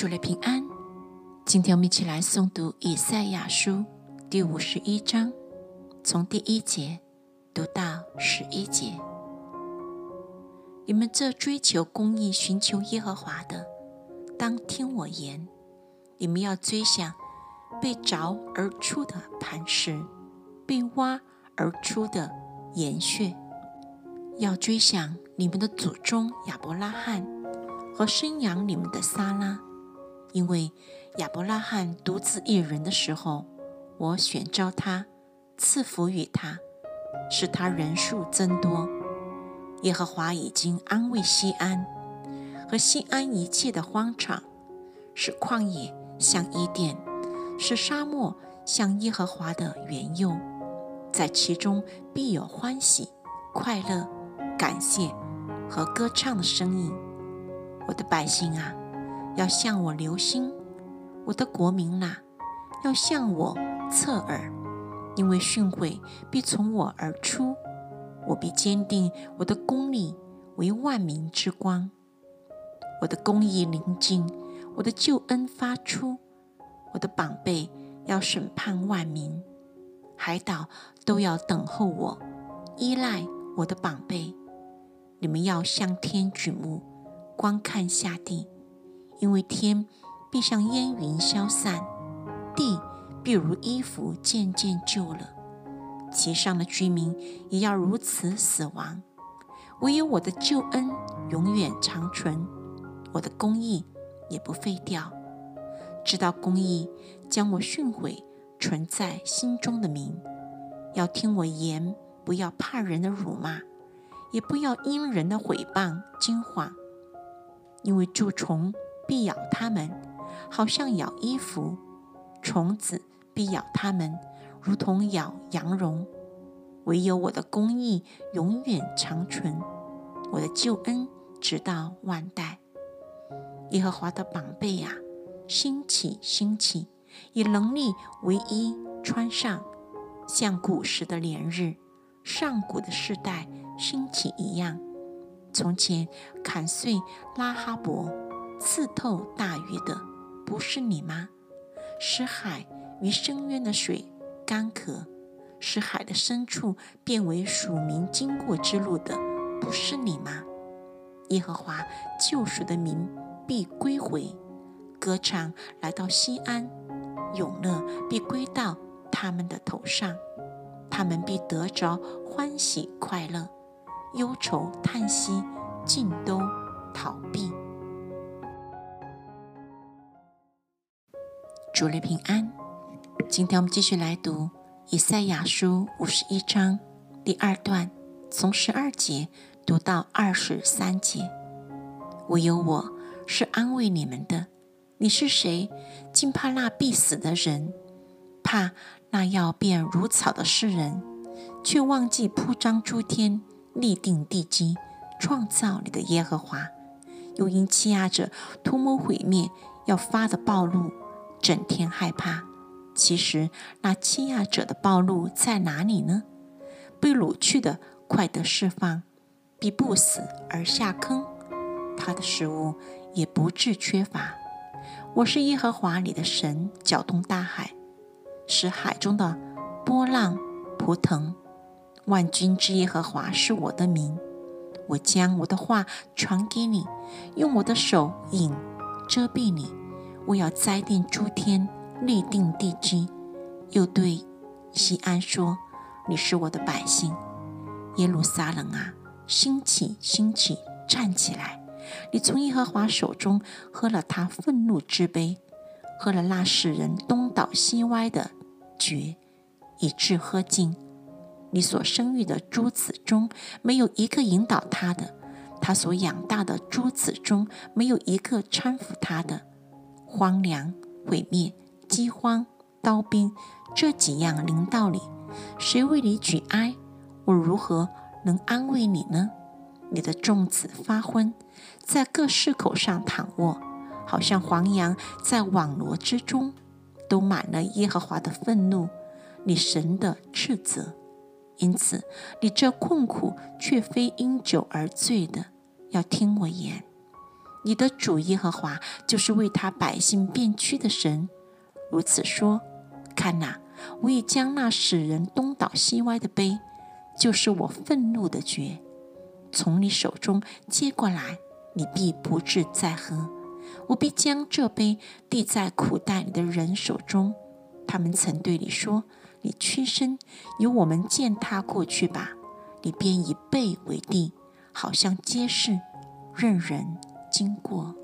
主的平安。今天我们一起来诵读以赛亚书第五十一章，从第一节读到十一节。你们这追求公义、寻求耶和华的，当听我言。你们要追想被凿而出的磐石，被挖而出的岩穴，要追想你们的祖宗亚伯拉罕和生养你们的撒拉。因为亚伯拉罕独自一人的时候，我选召他，赐福于他，使他人数增多。耶和华已经安慰西安和西安一切的荒场，使旷野像伊甸，使沙漠像耶和华的园囿，在其中必有欢喜、快乐、感谢和歌唱的声音。我的百姓啊！要向我留心，我的国民呐，要向我侧耳，因为训诲必从我而出，我必坚定我的公理为万民之光。我的公义临近，我的救恩发出，我的宝贝要审判万民，海岛都要等候我，依赖我的宝贝。你们要向天举目，观看下地。因为天必像烟云消散，地必如衣服渐渐旧了，其上的居民也要如此死亡。唯有我的救恩永远长存，我的公义也不废掉。直到公义将我训诲存在心中的民，要听我言，不要怕人的辱骂，也不要因人的毁谤惊慌，因为蛀虫。必咬他们，好像咬衣服；虫子必咬他们，如同咬羊绒。唯有我的公义永远长存，我的救恩直到万代。耶和华的宝贝呀，兴起，兴起，以能力为衣穿上，像古时的连日、上古的世代兴起一样。从前砍碎拉哈伯。刺透大鱼的不是你吗？使海与深渊的水干涸，使海的深处变为属民经过之路的不是你吗？耶和华救赎的民必归回，歌唱来到西安，永乐必归到他们的头上，他们必得着欢喜快乐，忧愁叹息尽都逃避。主内平安。今天我们继续来读以赛亚书五十一章第二段，从十二节读到二十三节。唯有我是安慰你们的。你是谁？竟怕那必死的人，怕那要变如草的世人，却忘记铺张诸天、立定地基、创造你的耶和华，又因欺压者图谋毁灭，要发的暴怒。整天害怕，其实那欺压者的暴露在哪里呢？被掳去的快得释放，必不死而下坑，他的食物也不致缺乏。我是耶和华你的神，搅动大海，使海中的波浪扑腾。万军之耶和华是我的名，我将我的话传给你，用我的手引遮蔽你。我要栽定诸天，立定地基。又对西安说：“你是我的百姓，耶路撒冷啊，兴起，兴起，站起来！你从耶和华手中喝了他愤怒之杯，喝了那使人东倒西歪的爵，以致喝尽。你所生育的诸子中没有一个引导他的，他所养大的诸子中没有一个搀扶他的。”荒凉、毁灭、饥荒、刀兵，这几样零道理，谁为你举哀？我如何能安慰你呢？你的众子发昏，在各市口上躺卧，好像黄羊在网罗之中，都满了耶和华的愤怒，你神的斥责。因此，你这困苦却非因酒而醉的，要听我言。你的主耶和华就是为他百姓变屈的神。如此说，看哪，我已将那使人东倒西歪的杯，就是我愤怒的爵，从你手中接过来，你必不至再喝。我必将这杯递在苦待你的人手中，他们曾对你说：“你屈身，由我们践踏过去吧。”你便以背为地，好像街市，任人经过。